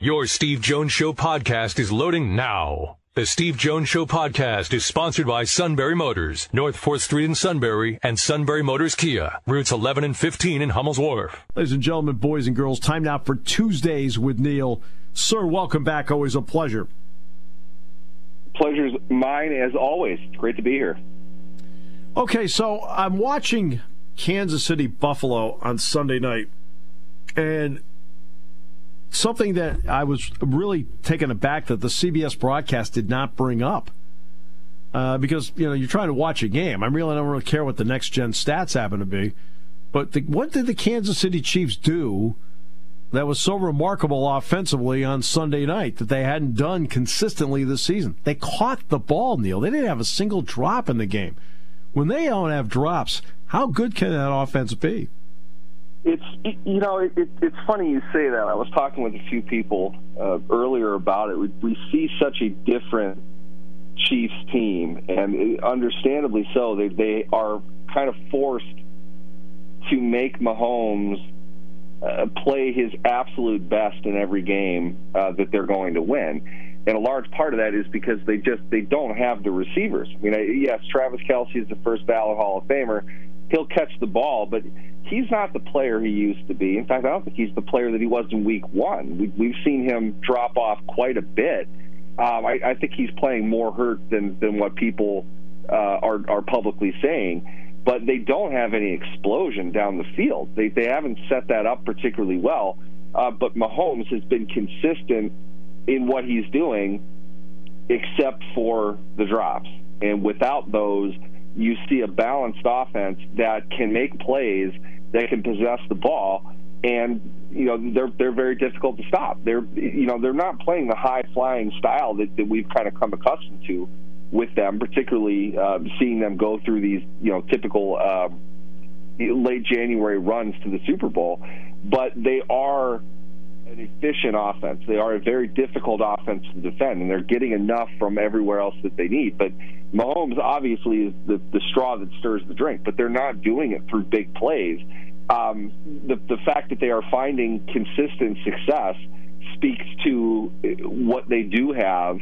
Your Steve Jones Show podcast is loading now. The Steve Jones Show podcast is sponsored by Sunbury Motors, North 4th Street in Sunbury, and Sunbury Motors Kia, routes 11 and 15 in Hummel's Wharf. Ladies and gentlemen, boys and girls, time now for Tuesdays with Neal. Sir, welcome back. Always a pleasure. Pleasure's mine as always. It's great to be here. Okay, so I'm watching Kansas City Buffalo on Sunday night, and something that I was really taken aback that the CBS broadcast did not bring up. Uh, because you know you're trying to watch a game. I really don't really care what the next gen stats happen to be, but the, what did the Kansas City Chiefs do that was so remarkable offensively on Sunday night that they hadn't done consistently this season? They caught the ball, Neal. They didn't have a single drop in the game. When they don't have drops, how good can that offense be? It's you know it, it, it's funny you say that. I was talking with a few people uh, earlier about it. We, we see such a different Chiefs team, and understandably so. They they are kind of forced to make Mahomes uh, play his absolute best in every game uh, that they're going to win. And a large part of that is because they just they don't have the receivers. I mean, yes, Travis Kelce is the first ballot Hall of Famer. He'll catch the ball, but he's not the player he used to be. In fact, I don't think he's the player that he was in Week One. We, we've seen him drop off quite a bit. Um, I, I think he's playing more hurt than than what people uh, are are publicly saying. But they don't have any explosion down the field. They they haven't set that up particularly well. Uh, but Mahomes has been consistent in what he's doing, except for the drops. And without those, you see a balanced offense that can make plays that can possess the ball, and you know they're they're very difficult to stop. They're you know they're not playing the high flying style that, that we've kind of come accustomed to with them, particularly uh, seeing them go through these you know typical uh, late January runs to the Super Bowl. But they are an efficient offense. They are a very difficult offense to defend, and they're getting enough from everywhere else that they need. But Mahomes obviously is the, the straw that stirs the drink, but they're not doing it through big plays. Um, the, the fact that they are finding consistent success speaks to what they do have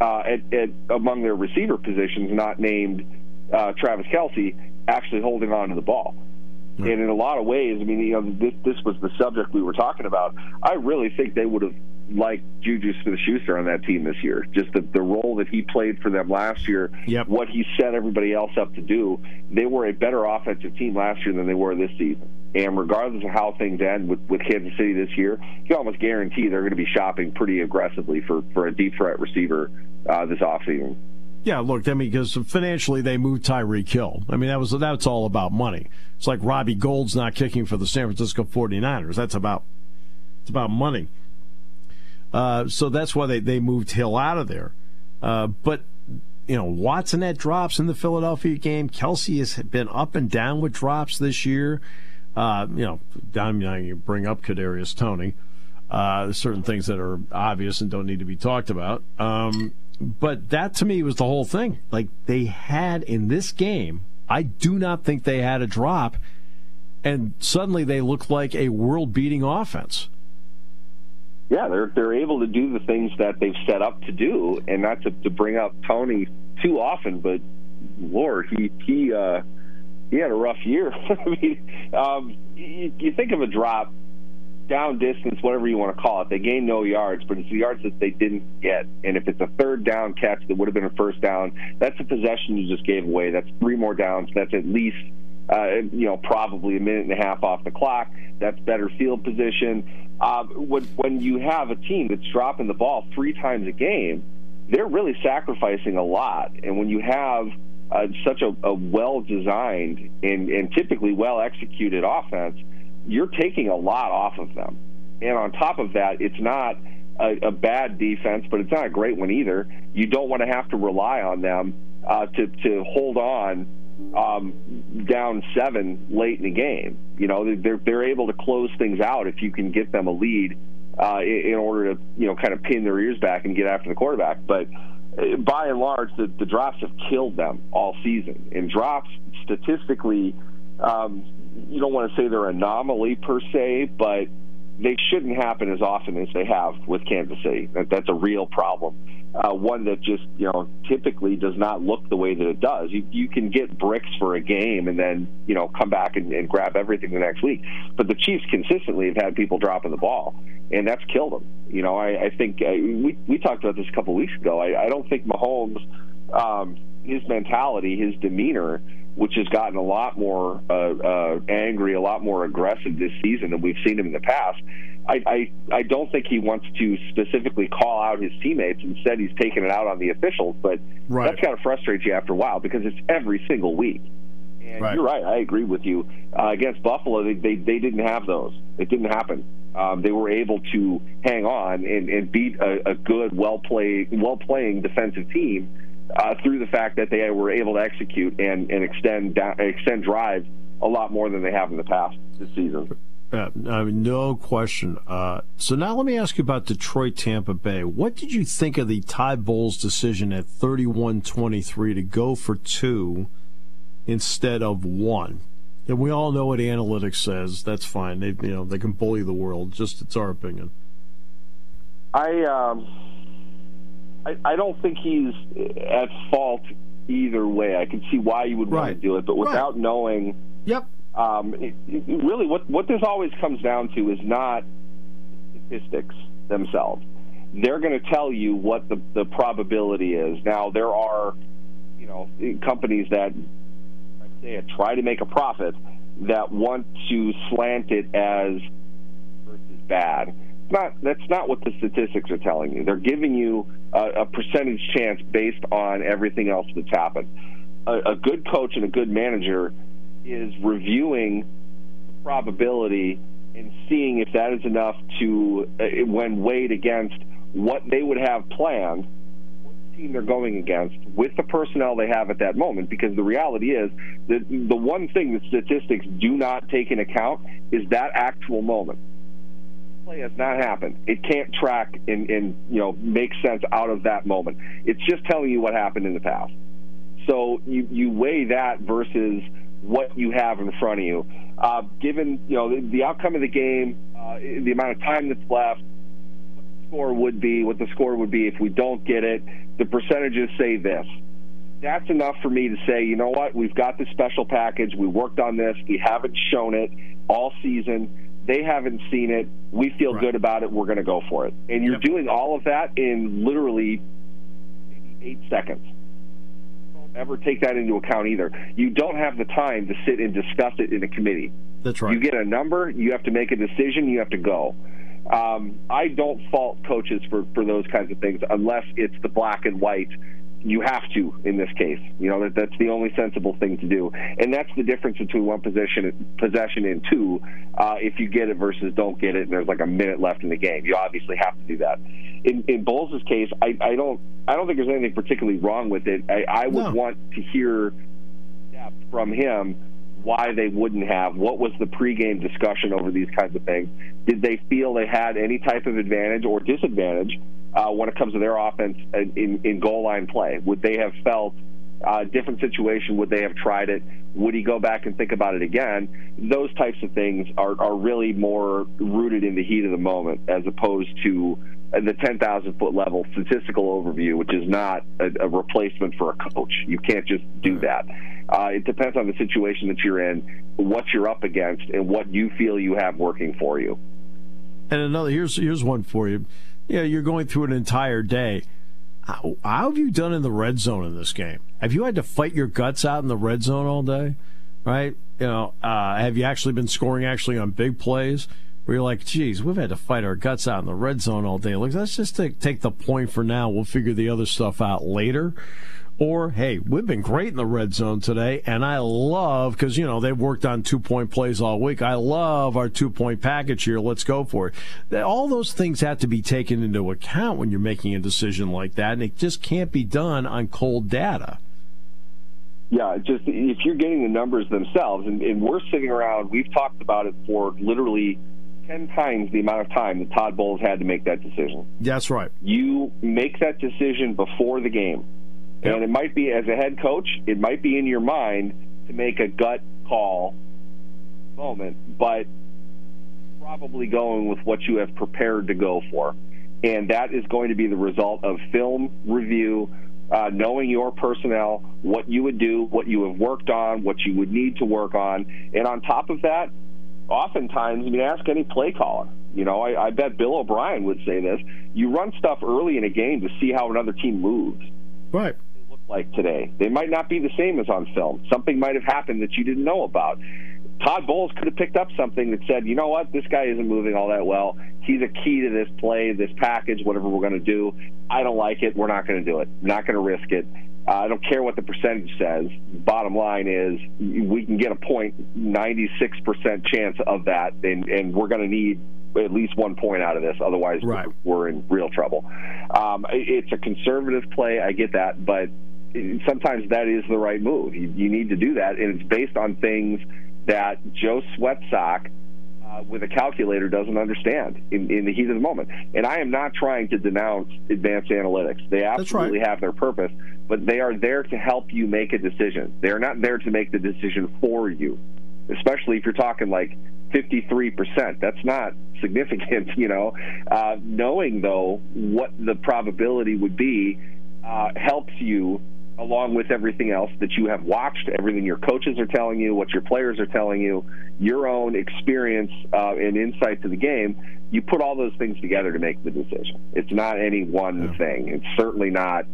uh, at, at, among their receiver positions, not named uh, Travis Kelce, actually holding on to the ball. And in a lot of ways, I mean, you know, this, this was the subject we were talking about. I really think they would have liked Juju Smith Schuster on that team this year. Just the, the role that he played for them last year, yep. what he set everybody else up to do. They were a better offensive team last year than they were this season. And regardless of how things end with, with Kansas City this year, you almost guarantee they're going to be shopping pretty aggressively for, for a deep threat receiver uh, this offseason. Yeah, look, I mean, because financially they moved Tyreek Hill. I mean, that was that's all about money. It's like Robbie Gould's not kicking for the San Francisco 49ers. That's about it's about money. Uh, so that's why they, they moved Hill out of there. Uh, but, you know, Watson had drops in the Philadelphia game. Kelce has been up and down with drops this year. Uh, you know, down, you, bring up Kadarius Toney. Uh, certain things that are obvious and don't need to be talked about. Um, but that to me was the whole thing. Like they had in this game, I do not think they had a drop, and suddenly they look like a world-beating offense yeah, they're they're able to do the things that they've set up to do, and not to, to bring up Toney too often, but Lord, he he uh, he had a rough year. I mean, um, you, you think of a drop down distance, whatever you want to call it. They gain no yards, but it's the yards that they didn't get. And if it's a third down catch that would have been a first down, that's a possession you just gave away. That's three more downs. That's at least uh, you know probably a minute and a half off the clock. That's better field position uh, when, when you have a team that's dropping the ball three times a game, they're really sacrificing a lot. And when you have uh, such a, a well designed and, and typically well executed offense, you're taking a lot off of them. And on top of that, it's not a, a bad defense, but it's not a great one either. You don't want to have to rely on them uh, to, to hold on um, down seven late in the game. You know, they're they're able to close things out if you can get them a lead uh, in, order to you know kind of pin their ears back and get after the quarterback. But uh, by and large, the, the drops have killed them all season. And drops statistically, um, you don't want to say they're anomaly per se, but they shouldn't happen as often as they have with Kansas City. That, that's a real problem. Uh, one that just you know typically does not look the way that it does. You you can get bricks for a game and then you know come back and, and grab everything the next week. But the Chiefs consistently have had people dropping the ball, and that's killed them. You know, I, I think uh, we we talked about this a couple weeks ago. I, I don't think Mahomes, um, his mentality, his demeanor which has gotten a lot more uh, uh, angry, a lot more aggressive this season than we've seen him in the past. I, I I don't think he wants to specifically call out his teammates. Instead, he's taking it out on the officials. But right. that's got to frustrate you after a while because it's every single week. And right. you're right. I agree with you. Uh, against Buffalo, they, they they didn't have those. It didn't happen. Um, they were able to hang on and, and beat a, a good, well played, well playing defensive team uh, through the fact that they were able to execute and, and extend down, extend drives a lot more than they have in the past this season. Yeah, I mean, no question. Uh, so now let me ask you about Detroit Tampa Bay. What did you think of the Todd Bowles decision at 31 23 to go for two instead of one? And we all know what analytics says. That's fine. They, you know, they can bully the world. Just it's our opinion. I um, I, I don't think he's at fault either way. I can see why you would right. want to do it, but without right. knowing, yep. Um, it, it really, what what this always comes down to is not statistics themselves. They're going to tell you what the the probability is. Now there are, you know, companies that say try to make a profit that want to slant it as versus bad not that's not what the statistics are telling you. They're giving you a, a percentage chance based on everything else that's happened. A, a good coach and a good manager is reviewing probability and seeing if that is enough to, uh, when weighed against what they would have planned, team they're going against, with the personnel they have at that moment. Because the reality is that the one thing that statistics do not take into account is that actual moment play has not happened. It can't track and, and you know make sense out of that moment. It's just telling you what happened in the past. So you you weigh that versus what you have in front of you. Uh, given you know the, the, outcome of the game, uh, the amount of time that's left, what the score would be, what the score would be if we don't get it. The percentages say this. That's enough for me to say, you know what? We've got the special package. We worked on this. We haven't shown it all season they haven't seen it. We feel right. good about it. We're going to go for it. And you're yep. doing all of that in literally eight seconds. Don't ever take that into account either. You don't have the time to sit and discuss it in a committee. That's right. You get a number, you have to make a decision, you have to go. Um, I don't fault coaches for, for those kinds of things unless it's the black and white you have to in this case. You know that that's the only sensible thing to do, and that's the difference between one possession possession and two. Uh, if you get it versus don't get it, and there's like a minute left in the game, you obviously have to do that. In in Bowles' case, I, I don't I don't think there's anything particularly wrong with it. I, I would no. want to hear from him why they wouldn't have. What was the pregame discussion over these kinds of things? Did they feel they had any type of advantage or disadvantage uh, when it comes to their offense in, in goal line play? Would they have felt a uh, different situation? Would they have tried it? Would he go back and think about it again? Those types of things are, are really more rooted in the heat of the moment as opposed to the 10,000 foot level statistical overview, which is not a, a, replacement for a coach. You can't just do that. Uh, it depends on the situation that you're in, what you're up against, and what you feel you have working for you. And another here's here's one for you you know, you're going through an entire day. How, how, have you done in the red zone in this game? Have you had to fight your guts out in the red zone all day? Right? You know, uh, have you actually been scoring actually on big plays? Where you're like, geez, we've had to fight our guts out in the red zone all day. Like, let's just take, take the point for now. We'll figure the other stuff out later. Or, hey, we've been great in the red zone today, and I love, because, you know, they've worked on two point plays all week. I love our two point package here. Let's go for it. All those things have to be taken into account when you're making a decision like that, and it just can't be done on cold data. Yeah, just if you're getting the numbers themselves, and, and we're sitting around, we've talked about it for literally 10 times the amount of time that Todd Bowles had to make that decision. That's right. You make that decision before the game. Yep. And it might be, as a head coach, it might be in your mind to make a gut call moment, but probably going with what you have prepared to go for. And that is going to be the result of film review, uh, knowing your personnel, what you would do, what you have worked on, what you would need to work on. And on top of that, oftentimes, I mean, ask any play caller. You know, I, I bet Bill O'Brien would say this. You run stuff early in a game to see how another team moves. Right. Like today. They might not be the same as on film. Something might have happened that you didn't know about. Todd Bowles could have picked up something that said, you know what, this guy isn't moving all that well. He's a key to this play, this package, whatever we're going to do. I don't like it. We're not going to do it. Not going to risk it. Uh, I don't care what the percentage says. Bottom line is we can get a point, 96% chance of that, and, and we're going to need at least one point out of this. Otherwise, right. we're, we're in real trouble. Um, it's a conservative play. I get that, but sometimes that is the right move. You, you need to do that, and it's based on things – that Joe Sweatsock uh, with a calculator doesn't understand in, in, the heat of the moment. And I am not trying to denounce advanced analytics. They absolutely right. have their purpose, but they are there to help you make a decision. They're not there to make the decision for you, especially if you're talking like 53%. That's not significant, you know. Uh, knowing, though, what the probability would be uh, helps you along with everything else that you have watched, everything your coaches are telling you, what your players are telling you, your own experience uh, and insight to the game, you put all those things together to make the decision. It's not any one yeah. thing. It's certainly not,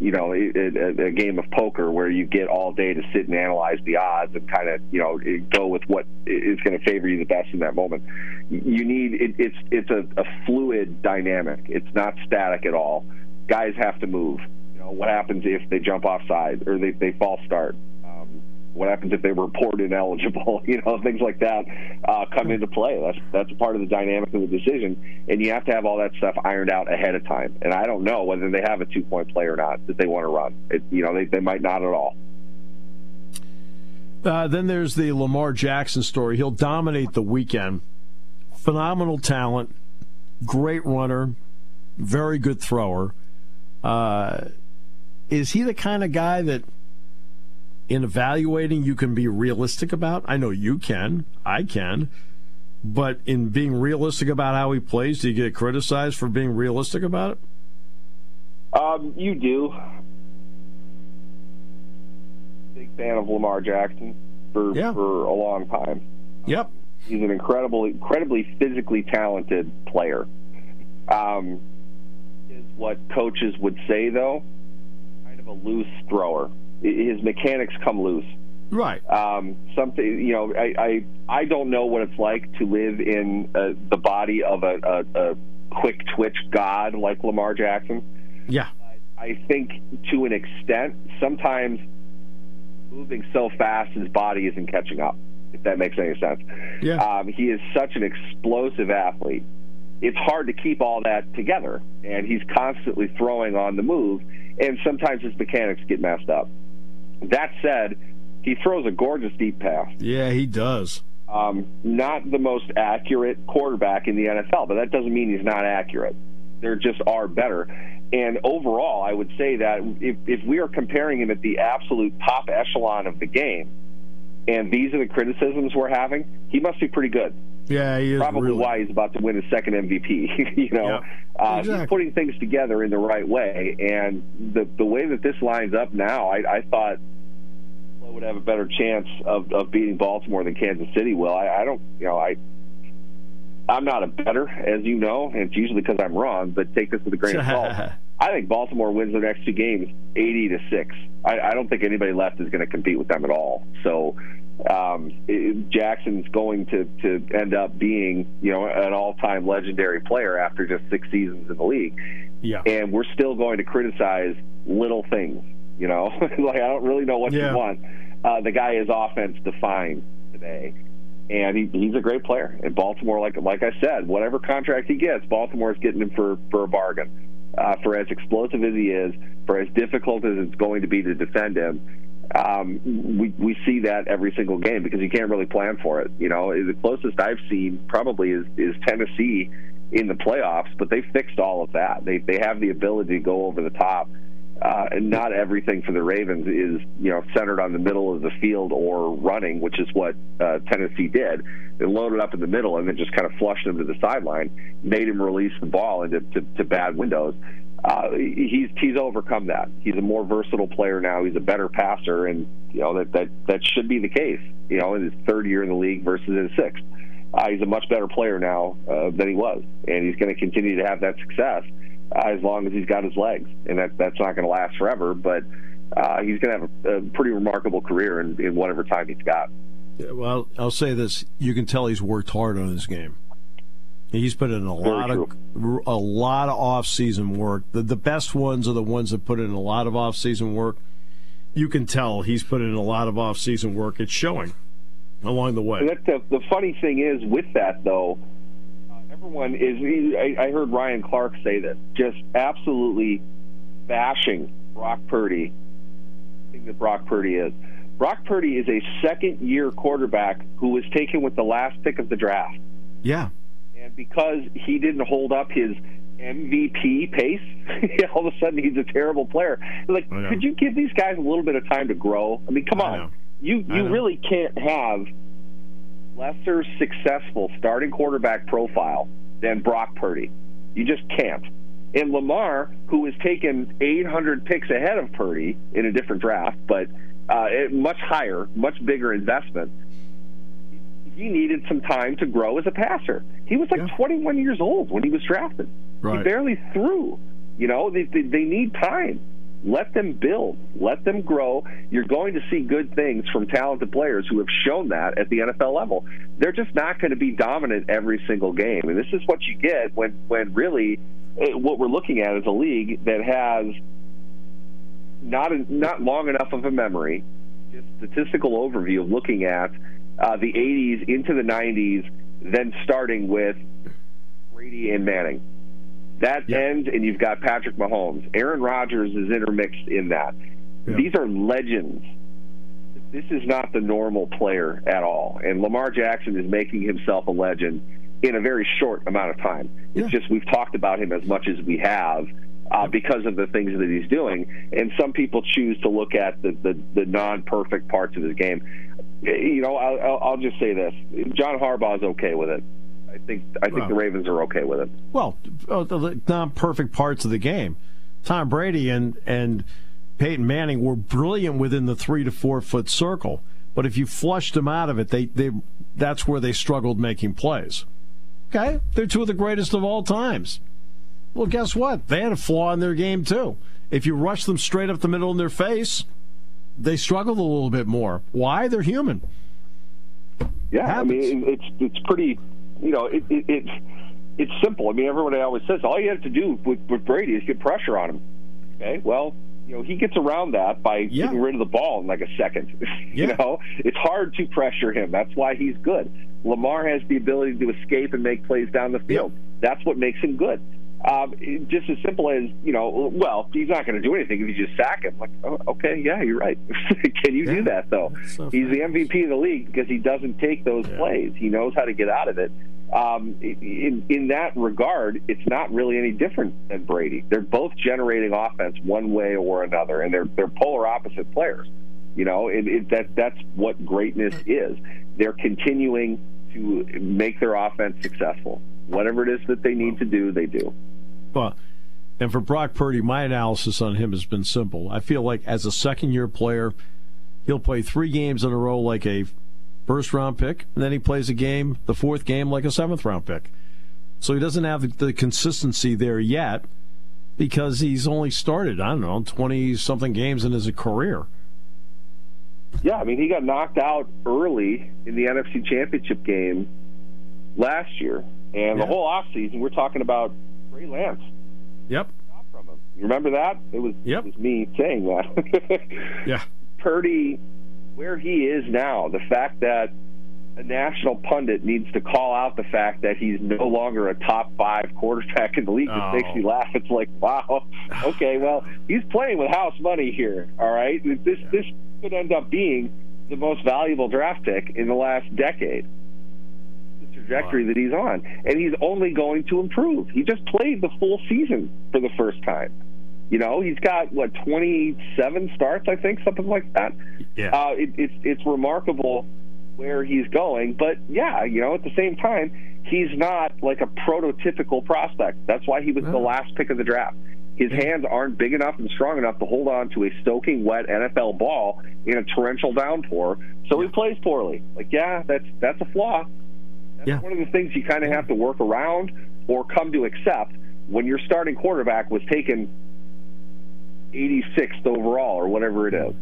you know, a, a, game of poker where you get all day to sit and analyze the odds and kind of, you know, go with what is going to favor you the best in that moment. You need it, it's it's a, a fluid dynamic. It's not static at all. Guys have to move know, what happens if they jump offside or they, they false start? Um, what happens if they report ineligible? You know, things like that uh, come into play. That's that's a part of the dynamic of the decision, and you have to have all that stuff ironed out ahead of time. And I don't know whether they have a two point play or not that they want to run. It, you know, they they might not at all. Uh, then there's the Lamar Jackson story. He'll dominate the weekend. Phenomenal talent, great runner, very good thrower. Uh, is he the kind of guy that in evaluating you can be realistic about? I know you can. I can. But in being realistic about how he plays, do you get criticized for being realistic about it? Um, you do. Big fan of Lamar Jackson for yeah. for a long time. Yep. He's an incredible, incredibly physically talented player. Um, is what coaches would say though a loose thrower. His mechanics come loose. Right. Um, something you know, I, I I don't know what it's like to live in uh, the body of a, a, a quick twitch god like Lamar Jackson. Yeah. I think to an extent, sometimes moving so fast, his body isn't catching up. If that makes any sense. Yeah. Um, he is such an explosive athlete. It's hard to keep all that together, and he's constantly throwing on the move and sometimes his mechanics get messed up. That said, he throws a gorgeous deep pass. Yeah, he does. Um, not the most accurate quarterback in the NFL, but that doesn't mean he's not accurate. There just are better. And overall, I would say that if, if we are comparing him at the absolute top echelon of the game, and these are the criticisms we're having, he must be pretty good. Yeah, he is probably really. why he's about to win his second MVP. you know, yeah, uh, exactly. he's putting things together in the right way, and the the way that this lines up now, I, I thought would have a bettor chance of, of beating Baltimore than Kansas City will. I, I don't, you know, I I'm not a better, as you know, and it's usually because I'm wrong. But take this with a grain of salt. I think Baltimore wins their next two games, eighty to six. I, I don't think anybody left is going to compete with them at all. So um, it, Jackson's going to, to end up being, you know, an all-time legendary player after just six seasons in the league. Yeah. And we're still going to criticize little things, you know. like I don't really know what yeah. you want. Uh, the guy is offense defined today, and he, he's a great player. And Baltimore, like like I said, whatever contract he gets, Baltimore's getting him for for a bargain. Uh, for as explosive as he is, for as difficult as it's going to be to defend him, um, we we see that every single game because you can't really plan for it. You know, the closest I've seen probably is is Tennessee in the playoffs, but they fixed all of that. They they have the ability to go over the top. uh, and not everything for the Ravens is you know centered on the middle of the field or running, which is what uh, Tennessee did. They loaded up in the middle and then just kind of flushed him to the sideline, made him release the ball into to, to bad windows. Uh, he's he's overcome that. He's a more versatile player now. He's a better passer, and you know that that that should be the case. You know, in his third year in the league versus in his sixth, uh, he's a much better player now uh, than he was, and he's going to continue to have that success uh, as long as he's got his legs, and that that's not going to last forever. But uh, he's going to have a, a, pretty remarkable career in, in whatever time he's got. Yeah, well, I'll say this: you can tell he's worked hard on his game. He's put in a Very lot true. of a lot of off-season work. The the best ones are the ones that put in a lot of off-season work. You can tell he's put in a lot of off-season work. It's showing along the way. The, the, funny thing is with that though, uh, everyone is. I, I heard Ryan Clark say this, just absolutely bashing Brock Purdy. Thing that Brock Purdy is. Brock Purdy is a second-year quarterback who was taken with the last pick of the draft. Yeah because he didn't hold up his MVP pace, all of a sudden he's a terrible player. Like, could you give these guys a little bit of time to grow? I mean, come on, you you really can't have lesser successful starting quarterback profile than Brock Purdy. You just can't. And Lamar, who has taken 800 picks ahead of Purdy in a different draft, but uh, much higher, much bigger investment he needed some time to grow as a passer. He was like yeah. 21 years old when he was drafted. Right. He barely threw. You know, they, they, they need time. Let them build. Let them grow. You're going to see good things from talented players who have shown that at the NFL level. They're just not going to be dominant every single game. And this is what you get when, when really eh, what we're looking at is a league that has not not long enough of a memory, just statistical overview of looking at – uh, the 80s into the 90s, then starting with Brady and Manning. That yeah. ends, and you've got Patrick Mahomes. Aaron Rodgers is intermixed in that. Yeah. These are legends. This is not the normal player at all. And Lamar Jackson is making himself a legend in a very short amount of time. It's just we've talked about him as much as we have uh, because of the things that he's doing. And some people choose to look at the, the, the non perfect parts of his game you know, I'll, I'll just say this: John Harbaugh's okay with it. I think I think well, the Ravens are okay with it. Well, uh, the non-perfect parts of the game, Tom Brady and and Peyton Manning were brilliant within the three to four foot circle, but if you flushed them out of it, they they that's where they struggled making plays. Okay, they're two of the greatest of all times. Well, guess what? They had a flaw in their game too. If you rush them straight up the middle in their face, they struggled a little bit more. Why? They're human. Yeah, I mean it's it's pretty. You know, it, it, it's it's simple. I mean, everybody always says all you have to do with, with Brady is get pressure on him. Okay, well, you know, he gets around that by yeah. getting rid of the ball in like a second. you yeah. know, it's hard to pressure him. That's why he's good. Lamar has the ability to escape and make plays down the field. That's what makes him good. Um, just as simple as you know, well, he's not going to do anything if you just sack him. Like, oh, okay, yeah, you're right. Can you yeah. do that though? So he's the MVP of the league because he doesn't take those yeah. plays. He knows how to get out of it. Um, in in that regard, it's not really any different than Brady. They're both generating offense one way or another, and they're they're polar opposite players. You know, it, it, that that's what greatness is. They're continuing to make their offense successful. Whatever it is that they need to do, they do. Well, and for Brock Purdy, my analysis on him has been simple. I feel like as a second year player, he'll play three games in a row like a first round pick, and then he plays a game, the fourth game, like a seventh round pick. So he doesn't have the consistency there yet because he's only started, I don't know, 20 something games in his career. Yeah, I mean, he got knocked out early in the NFC Championship game last year. And yeah. the whole offseason, we're talking about Trey Lance. Yep. From him. You remember that? It was, yep. it was me saying that. yeah. Purdy, where he is now, the fact that a national pundit needs to call out the fact that he's no longer a top five quarterback in the league just oh. makes me oh. laugh. It's like, wow, okay, well, he's playing with house money here. All right, this yeah. this could end up being the most valuable draft pick in the last decade trajectory that he's on, and he's only going to improve. He just played the full season for the first time. You know, he's got what 27 starts, I think, something like that. Yeah. Uh, it, it's it's remarkable where he's going, but yeah, you know, at the same time, he's not like a prototypical prospect. That's why he was the last pick of the draft. His hands aren't big enough and strong enough to hold on to a soaking wet NFL ball in a torrential downpour, so he plays poorly. Like, yeah, that's that's a flaw. That's Yeah. one of the things you kind of have to work around or come to accept when your starting quarterback was taken 86th overall or whatever it is.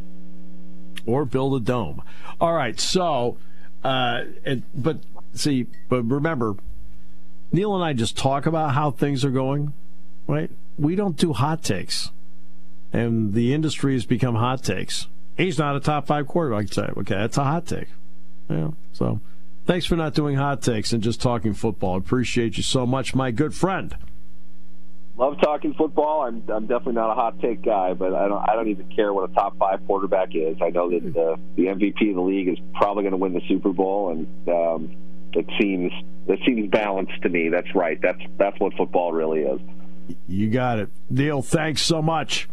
or build a dome. All right, so, uh, it, but see, but remember, Neal and I just talk about how things are going, right? We don't do hot takes, and the industry has become hot takes. He's not a top five quarterback. Okay, that's a hot take. Yeah, so thanks for not doing hot takes and just talking football. Appreciate you so much, my good friend. Love talking football. I'm I'm definitely not a hot take guy, but I don't I don't even care what a top five quarterback is. I know that uh, the MVP of the league is probably going to win the Super Bowl, and um, it seems it seems balanced to me. That's right. That's that's what football really is. You got it, Neal. Thanks so much.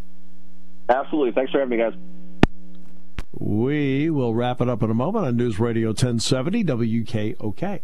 Absolutely. Thanks for having me, guys. We will wrap it up in a moment on News Radio 1070 WKOK.